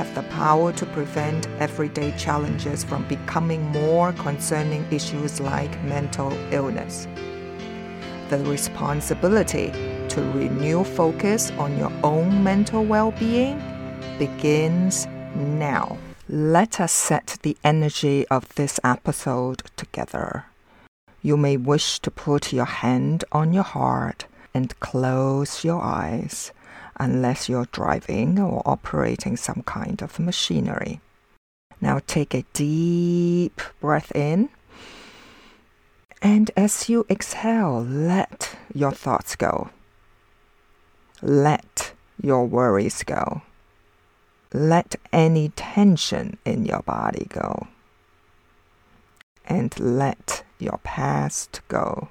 have the power to prevent everyday challenges from becoming more concerning issues like mental illness. The responsibility to renew focus on your own mental well being begins now. Let us set the energy of this episode together. You may wish to put your hand on your heart and close your eyes unless you're driving or operating some kind of machinery. Now take a deep breath in. And as you exhale, let your thoughts go. Let your worries go. Let any tension in your body go. And let your past go.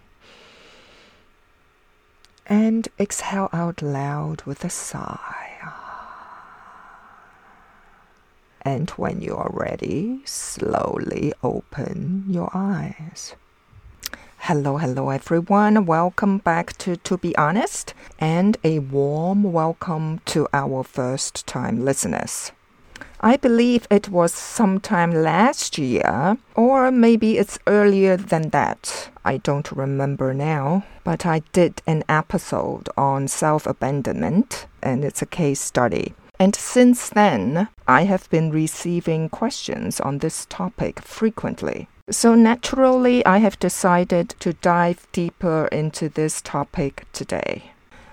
and exhale out loud with a sigh. And when you are ready, slowly open your eyes. Hello, hello everyone. Welcome back to To Be Honest and a warm welcome to our first time listeners. I believe it was sometime last year, or maybe it's earlier than that. I don't remember now. But I did an episode on self abandonment, and it's a case study. And since then, I have been receiving questions on this topic frequently. So naturally, I have decided to dive deeper into this topic today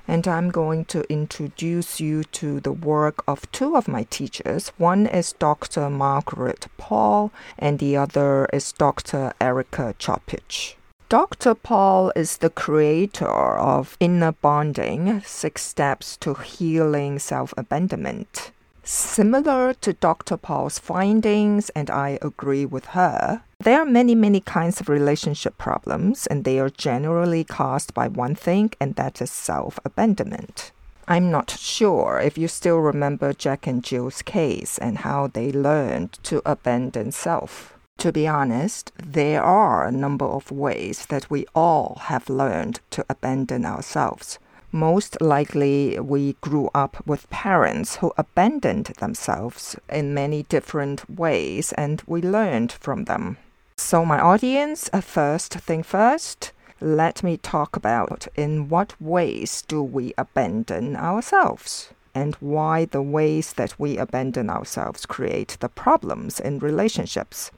and I'm going to introduce you to the work of two of my teachers. One is Dr. Margaret Paul, and the other is Dr. Erica Chopich. Dr. Paul is the creator of Inner Bonding Six Steps to Healing Self Abandonment. Similar to Dr. Paul's findings, and I agree with her, there are many, many kinds of relationship problems, and they are generally caused by one thing, and that is self abandonment. I'm not sure if you still remember Jack and Jill's case and how they learned to abandon self. To be honest, there are a number of ways that we all have learned to abandon ourselves. Most likely, we grew up with parents who abandoned themselves in many different ways, and we learned from them. So, my audience, uh, first thing first, let me talk about in what ways do we abandon ourselves and why the ways that we abandon ourselves create the problems in relationships.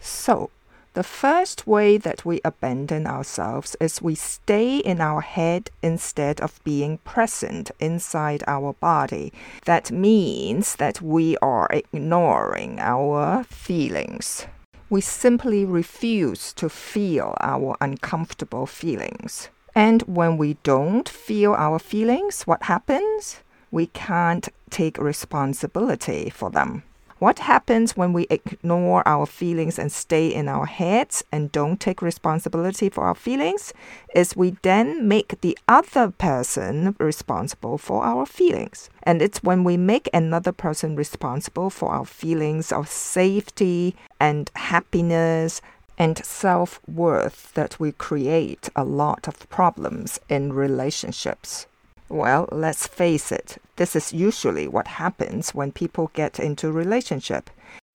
So, the first way that we abandon ourselves is we stay in our head instead of being present inside our body. That means that we are ignoring our feelings. We simply refuse to feel our uncomfortable feelings. And when we don't feel our feelings, what happens? We can't take responsibility for them. What happens when we ignore our feelings and stay in our heads and don't take responsibility for our feelings is we then make the other person responsible for our feelings. And it's when we make another person responsible for our feelings of safety and happiness and self worth that we create a lot of problems in relationships. Well, let's face it, this is usually what happens when people get into relationship.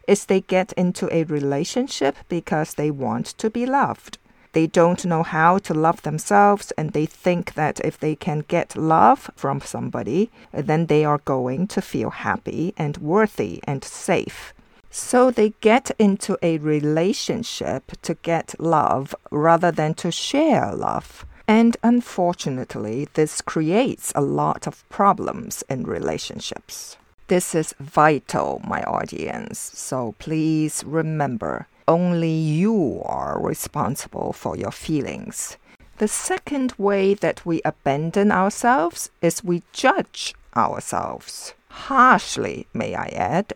Is they get into a relationship because they want to be loved. They don't know how to love themselves and they think that if they can get love from somebody, then they are going to feel happy and worthy and safe. So they get into a relationship to get love rather than to share love. And unfortunately, this creates a lot of problems in relationships. This is vital, my audience. So please remember only you are responsible for your feelings. The second way that we abandon ourselves is we judge ourselves. Harshly, may I add.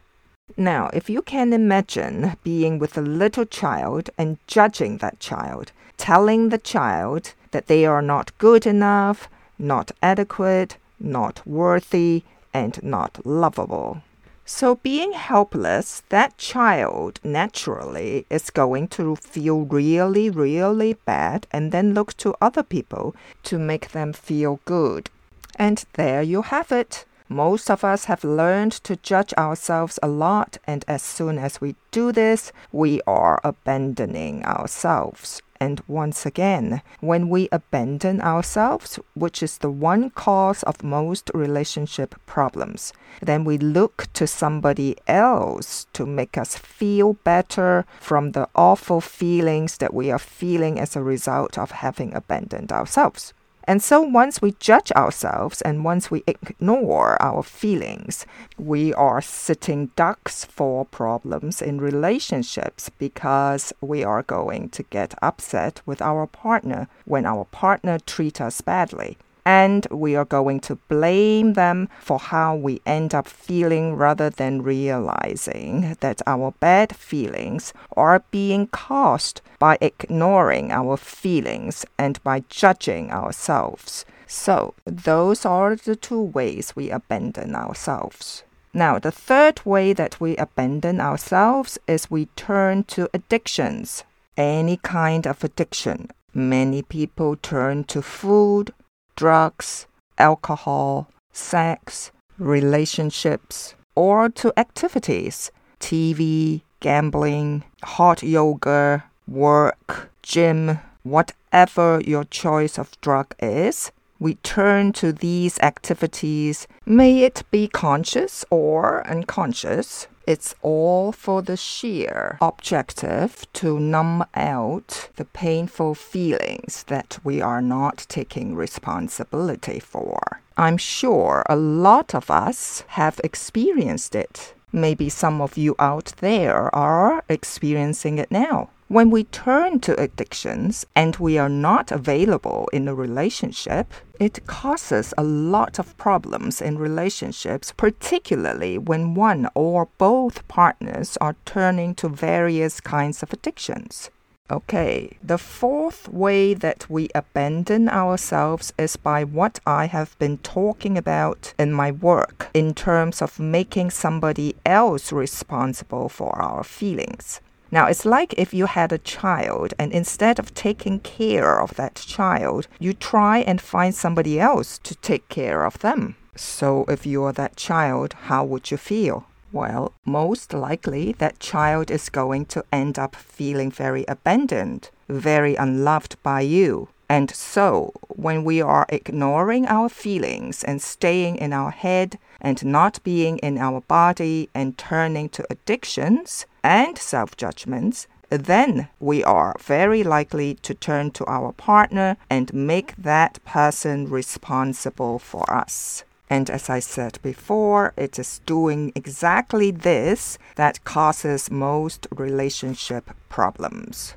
Now, if you can imagine being with a little child and judging that child, telling the child that they are not good enough, not adequate, not worthy, and not lovable. So, being helpless, that child naturally is going to feel really, really bad and then look to other people to make them feel good. And there you have it. Most of us have learned to judge ourselves a lot, and as soon as we do this, we are abandoning ourselves. And once again, when we abandon ourselves, which is the one cause of most relationship problems, then we look to somebody else to make us feel better from the awful feelings that we are feeling as a result of having abandoned ourselves. And so once we judge ourselves and once we ignore our feelings, we are sitting ducks for problems in relationships because we are going to get upset with our partner when our partner treats us badly and we are going to blame them for how we end up feeling rather than realizing that our bad feelings are being caused by ignoring our feelings and by judging ourselves. So, those are the two ways we abandon ourselves. Now, the third way that we abandon ourselves is we turn to addictions. Any kind of addiction. Many people turn to food, drugs, alcohol, sex, relationships, or to activities, TV, gambling, hot yoga, work, gym, whatever your choice of drug is. We turn to these activities, may it be conscious or unconscious, it's all for the sheer objective to numb out the painful feelings that we are not taking responsibility for. I'm sure a lot of us have experienced it. Maybe some of you out there are experiencing it now. When we turn to addictions and we are not available in a relationship, it causes a lot of problems in relationships, particularly when one or both partners are turning to various kinds of addictions. Okay, the fourth way that we abandon ourselves is by what I have been talking about in my work in terms of making somebody else responsible for our feelings. Now, it's like if you had a child and instead of taking care of that child, you try and find somebody else to take care of them. So, if you're that child, how would you feel? Well, most likely that child is going to end up feeling very abandoned, very unloved by you. And so, when we are ignoring our feelings and staying in our head and not being in our body and turning to addictions and self judgments, then we are very likely to turn to our partner and make that person responsible for us. And as I said before, it is doing exactly this that causes most relationship problems.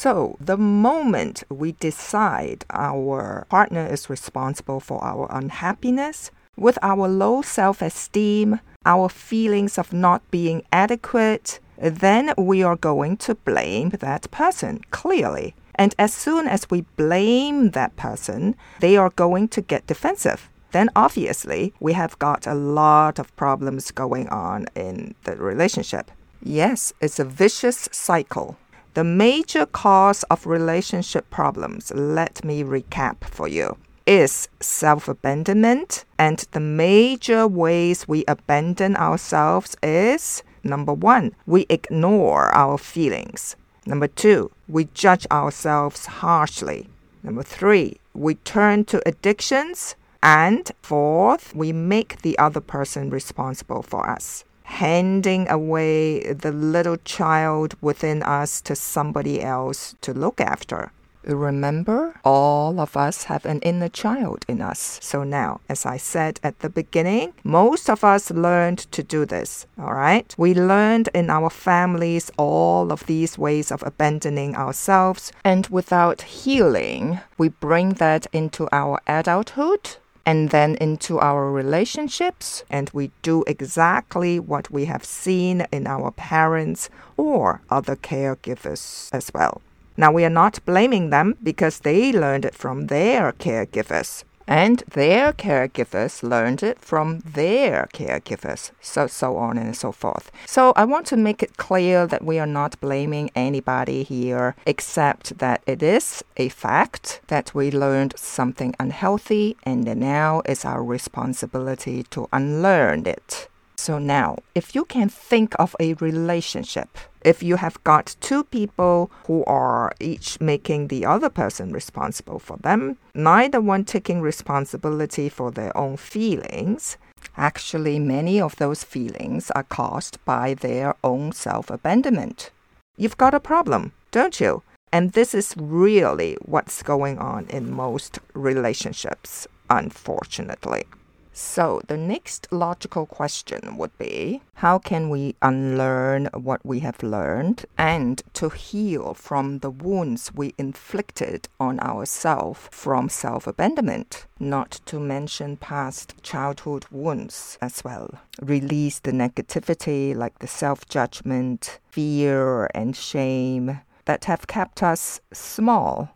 So, the moment we decide our partner is responsible for our unhappiness, with our low self esteem, our feelings of not being adequate, then we are going to blame that person, clearly. And as soon as we blame that person, they are going to get defensive. Then obviously, we have got a lot of problems going on in the relationship. Yes, it's a vicious cycle. The major cause of relationship problems, let me recap for you, is self abandonment. And the major ways we abandon ourselves is Number one, we ignore our feelings. Number two, we judge ourselves harshly. Number three, we turn to addictions. And fourth, we make the other person responsible for us, handing away the little child within us to somebody else to look after. Remember, all of us have an inner child in us. So now, as I said at the beginning, most of us learned to do this. All right? We learned in our families all of these ways of abandoning ourselves. And without healing, we bring that into our adulthood and then into our relationships, and we do exactly what we have seen in our parents or other caregivers as well. Now, we are not blaming them because they learned it from their caregivers. And their caregivers learned it from their caregivers, so so on and so forth. So I want to make it clear that we are not blaming anybody here, except that it is a fact that we learned something unhealthy, and now it's our responsibility to unlearn it. So now, if you can think of a relationship, if you have got two people who are each making the other person responsible for them, neither one taking responsibility for their own feelings, actually, many of those feelings are caused by their own self abandonment. You've got a problem, don't you? And this is really what's going on in most relationships, unfortunately. So, the next logical question would be how can we unlearn what we have learned and to heal from the wounds we inflicted on ourselves from self abandonment? Not to mention past childhood wounds as well. Release the negativity like the self judgment, fear, and shame that have kept us small.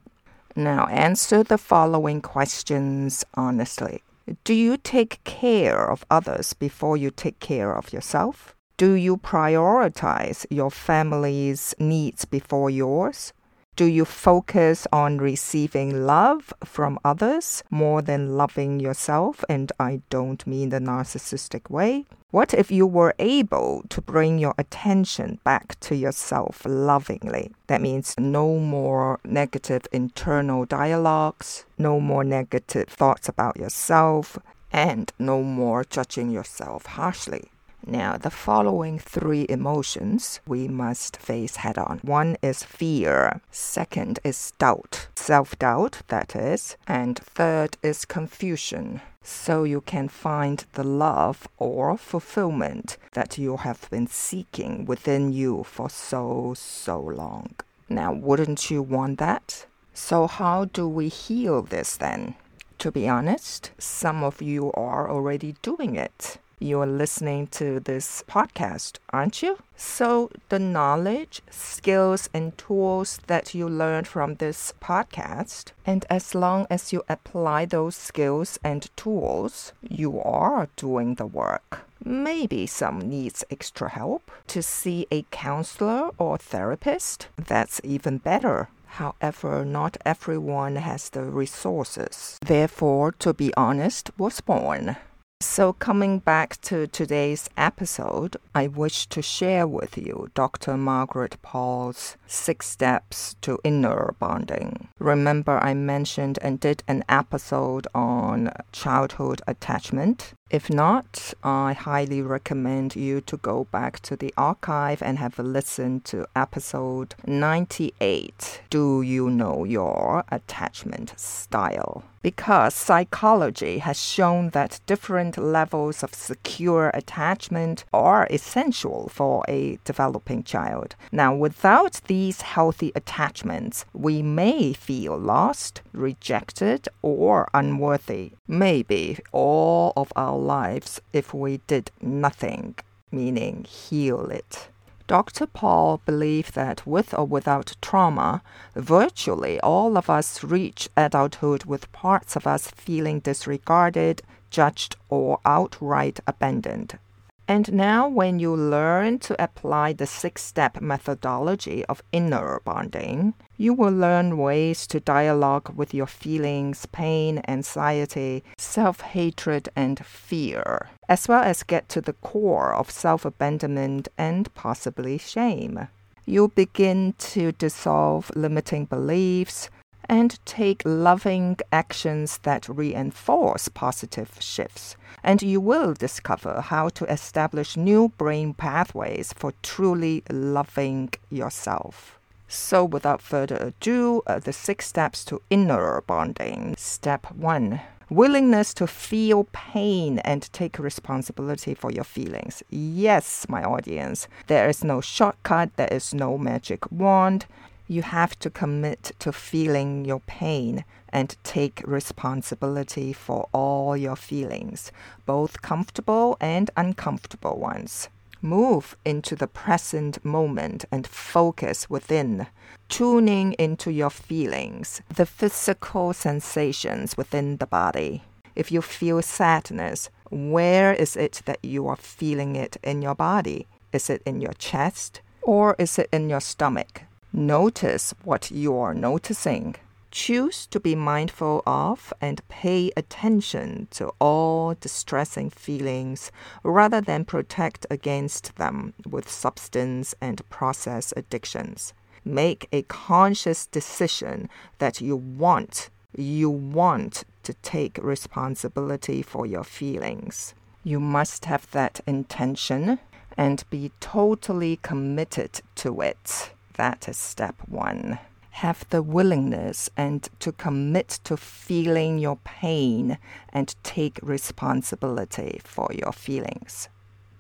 Now, answer the following questions honestly. Do you take care of others before you take care of yourself? Do you prioritize your family's needs before yours? Do you focus on receiving love from others more than loving yourself? And I don't mean the narcissistic way. What if you were able to bring your attention back to yourself lovingly? That means no more negative internal dialogues, no more negative thoughts about yourself, and no more judging yourself harshly. Now, the following three emotions we must face head on. One is fear, second is doubt, self doubt, that is, and third is confusion. So you can find the love or fulfillment that you have been seeking within you for so, so long. Now, wouldn't you want that? So, how do we heal this then? To be honest, some of you are already doing it you're listening to this podcast, aren't you? So, the knowledge, skills, and tools that you learned from this podcast, and as long as you apply those skills and tools, you are doing the work. Maybe some needs extra help to see a counselor or therapist. That's even better. However, not everyone has the resources. Therefore, to be honest, was born. So, coming back to today's episode, I wish to share with you Dr. Margaret Paul's six steps to inner bonding. Remember, I mentioned and did an episode on childhood attachment. If not, I highly recommend you to go back to the archive and have a listen to episode 98 Do You Know Your Attachment Style? Because psychology has shown that different levels of secure attachment are essential for a developing child. Now, without these healthy attachments, we may feel lost, rejected, or unworthy. Maybe all of our lives if we did nothing, meaning heal it. Dr. Paul believed that with or without trauma, virtually all of us reach adulthood with parts of us feeling disregarded, judged, or outright abandoned. And now, when you learn to apply the six step methodology of inner bonding, you will learn ways to dialogue with your feelings, pain, anxiety, self hatred, and fear, as well as get to the core of self abandonment and possibly shame. You'll begin to dissolve limiting beliefs, and take loving actions that reinforce positive shifts. And you will discover how to establish new brain pathways for truly loving yourself. So, without further ado, uh, the six steps to inner bonding. Step one willingness to feel pain and take responsibility for your feelings. Yes, my audience, there is no shortcut, there is no magic wand you have to commit to feeling your pain and take responsibility for all your feelings, both comfortable and uncomfortable ones. Move into the present moment and focus within, tuning into your feelings, the physical sensations within the body. If you feel sadness, where is it that you are feeling it in your body? Is it in your chest or is it in your stomach? Notice what you're noticing. Choose to be mindful of and pay attention to all distressing feelings rather than protect against them with substance and process addictions. Make a conscious decision that you want, you want to take responsibility for your feelings. You must have that intention and be totally committed to it. That is step one. Have the willingness and to commit to feeling your pain and take responsibility for your feelings.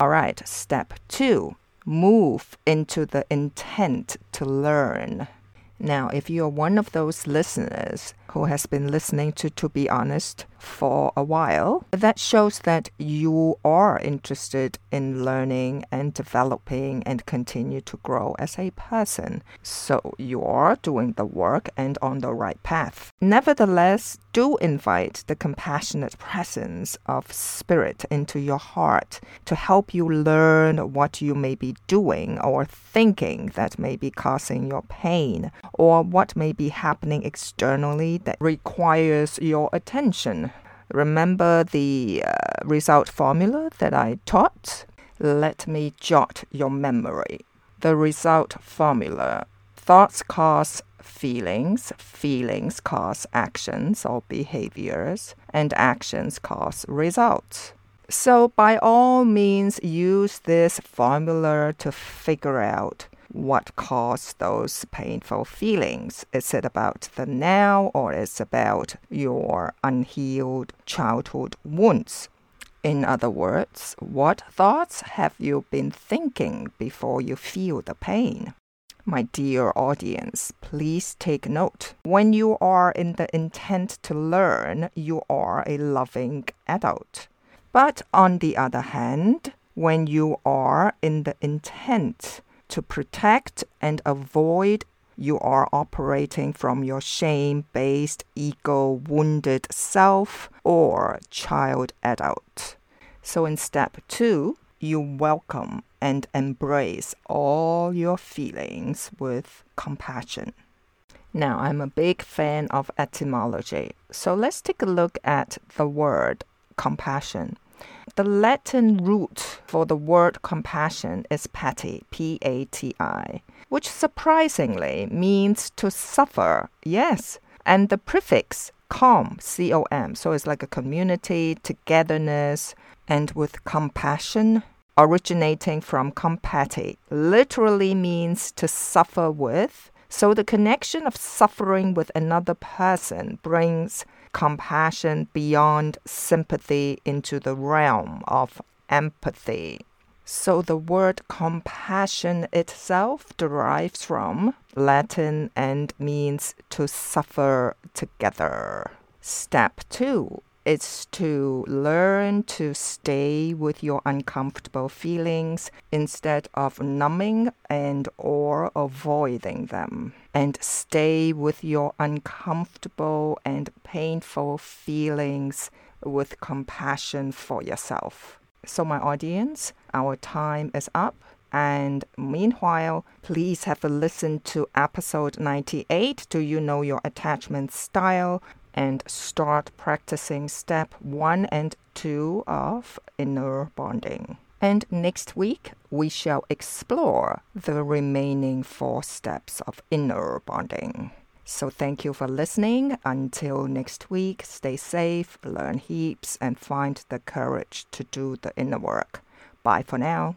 All right, step two move into the intent to learn. Now, if you're one of those listeners who has been listening to To Be Honest for a while, that shows that you are interested in learning and developing and continue to grow as a person. So you are doing the work and on the right path. Nevertheless, do invite the compassionate presence of spirit into your heart to help you learn what you may be doing or thinking that may be causing your pain or what may be happening externally that requires your attention. Remember the uh, result formula that I taught? Let me jot your memory. The result formula thoughts cause feelings, feelings cause actions or behaviors, and actions cause results. So, by all means, use this formula to figure out what caused those painful feelings. Is it about the now or is it about your unhealed childhood wounds? In other words, what thoughts have you been thinking before you feel the pain? My dear audience, please take note. When you are in the intent to learn, you are a loving adult. But on the other hand, when you are in the intent to protect and avoid, you are operating from your shame based, ego wounded self or child adult. So in step two, you welcome and embrace all your feelings with compassion. Now, I'm a big fan of etymology, so let's take a look at the word compassion. The Latin root for the word compassion is pati, P A T I, which surprisingly means to suffer. Yes. And the prefix com, C O M, so it's like a community, togetherness, and with compassion, originating from compati, literally means to suffer with. So the connection of suffering with another person brings compassion beyond sympathy into the realm of empathy. So the word compassion itself derives from Latin and means to suffer together. Step two it's to learn to stay with your uncomfortable feelings instead of numbing and or avoiding them. And stay with your uncomfortable and painful feelings with compassion for yourself. So, my audience, our time is up. And meanwhile, please have a listen to episode 98 Do You Know Your Attachment Style? And start practicing step one and two of inner bonding. And next week, we shall explore the remaining four steps of inner bonding. So, thank you for listening. Until next week, stay safe, learn heaps, and find the courage to do the inner work. Bye for now.